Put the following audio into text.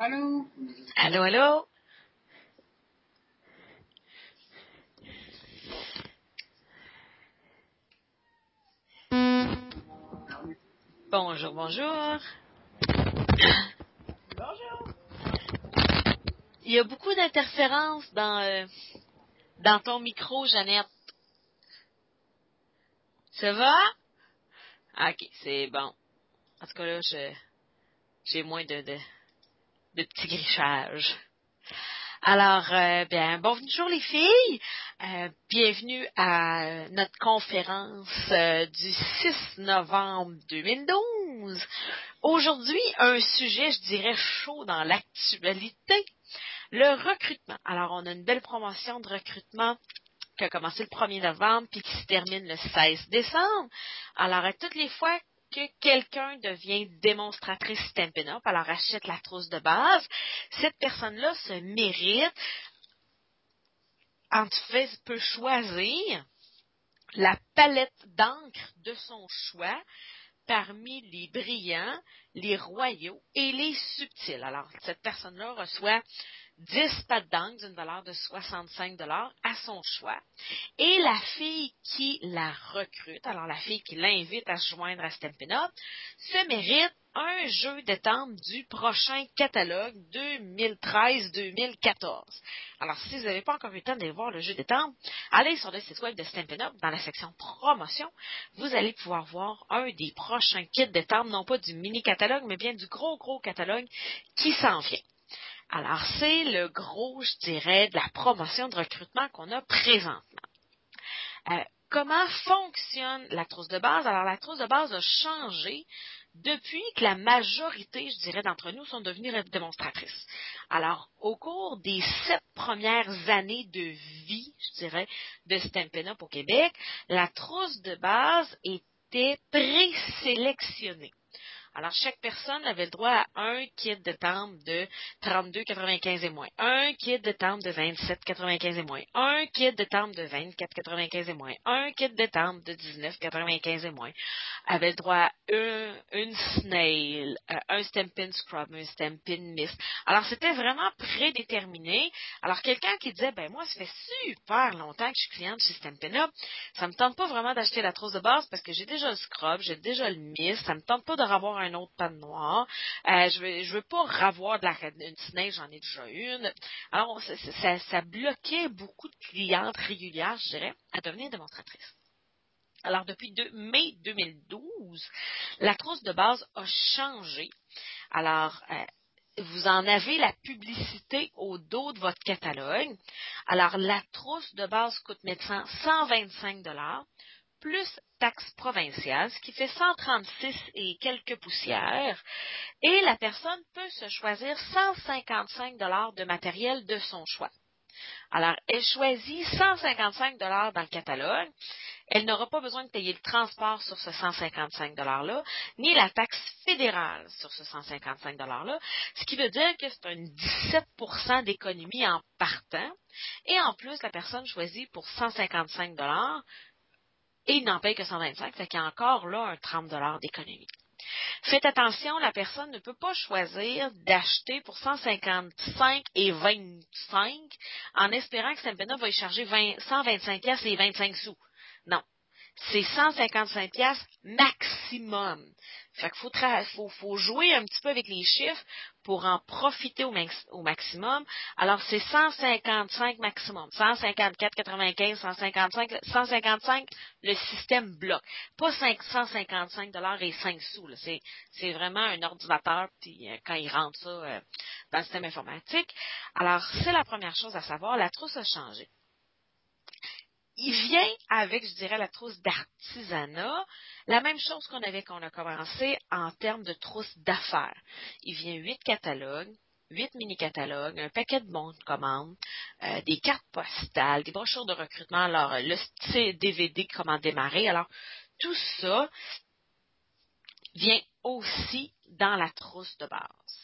Allô? Allô, allô? Bonjour, bonjour. Bonjour. Il y a beaucoup d'interférences dans, euh, dans ton micro, Jeannette. Ça va? Ok, c'est bon. En tout cas, là, j'ai moins de, de, de petits grichages. Alors, euh, bien, bonjour les filles. Euh, bienvenue à notre conférence euh, du 6 novembre 2012. Aujourd'hui, un sujet, je dirais, chaud dans l'actualité, le recrutement. Alors, on a une belle promotion de recrutement qui a commencé le 1er novembre puis qui se termine le 16 décembre. Alors, à toutes les fois que quelqu'un devient démonstratrice Stampin' Up, alors achète la trousse de base, cette personne-là se mérite, en fait, peut choisir la palette d'encre de son choix parmi les brillants, les royaux et les subtils. Alors, cette personne-là reçoit 10 pattes d'encre d'une valeur de 65 dollars à son choix. Et la fille qui la recrute, alors la fille qui l'invite à se joindre à Stampin' Up, se mérite un jeu de temps du prochain catalogue 2013-2014. Alors, si vous n'avez pas encore eu le temps d'aller voir le jeu de temps, allez sur le site web de Stampin' Up, dans la section promotion, vous allez pouvoir voir un des prochains kits de temps, non pas du mini catalogue, mais bien du gros, gros catalogue qui s'en vient. Alors, c'est le gros, je dirais, de la promotion de recrutement qu'on a présentement. Euh, comment fonctionne la trousse de base? Alors, la trousse de base a changé depuis que la majorité, je dirais, d'entre nous sont devenus démonstratrices. Alors, au cours des sept premières années de vie, je dirais, de Stampin' Up au Québec, la trousse de base était présélectionnée. Alors, chaque personne avait le droit à un kit de timbre de 32,95 et moins, un kit de timbre de 27,95 et moins, un kit de timbre de 24,95 et moins, un kit de timbre de 19,95 et moins, avait le droit à un, une snail, euh, un Stampin' Scrub, un Stampin' Mist. Alors, c'était vraiment prédéterminé. Alors, quelqu'un qui disait, ben moi, ça fait super longtemps que je suis cliente chez Stampin' Up, ça me tente pas vraiment d'acheter la trousse de base parce que j'ai déjà le Scrub, j'ai déjà le Mist, ça me tente pas de revoir un autre panne noire. Euh, je veux, veux pas revoir de la une snail, j'en ai déjà une. Alors, ça, bloquait beaucoup de clientes régulières, je dirais, à devenir démonstratrices. Alors, depuis mai 2012, la trousse de base a changé. Alors, euh, vous en avez la publicité au dos de votre catalogue. Alors, la trousse de base coûte maintenant 125 dollars plus taxe provinciale, ce qui fait 136 et quelques poussières. Et la personne peut se choisir 155 dollars de matériel de son choix. Alors, elle choisit 155 dollars dans le catalogue. Elle n'aura pas besoin de payer le transport sur ce 155 dollars-là, ni la taxe fédérale sur ce 155 dollars-là, ce qui veut dire que c'est un 17% d'économie en partant. Et en plus, la personne choisit pour 155 dollars et n'en paye que 125, fait qu'il y a encore là un 30 dollars d'économie. Faites attention, la personne ne peut pas choisir d'acheter pour 155 et 25 en espérant que Stampin' va y charger 20, 125 pièces et 25 sous. Non. C'est 155 pièces maximum. Fait faut, faut, jouer un petit peu avec les chiffres pour en profiter au, max, au maximum. Alors, c'est 155 maximum. 154, 95, 155, 155, le système bloque. Pas 555 dollars et 5 sous. C'est, c'est vraiment un ordinateur, puis euh, quand il rentre ça euh, dans le système informatique. Alors, c'est la première chose à savoir. La trousse a changé il vient avec, je dirais, la trousse d'artisanat, la même chose qu'on avait quand on a commencé en termes de trousse d'affaires. Il vient huit catalogues, huit mini-catalogues, un paquet de bons de commande, euh, des cartes postales, des brochures de recrutement, alors le DVD comment démarrer. Alors, tout ça vient aussi dans la trousse de base.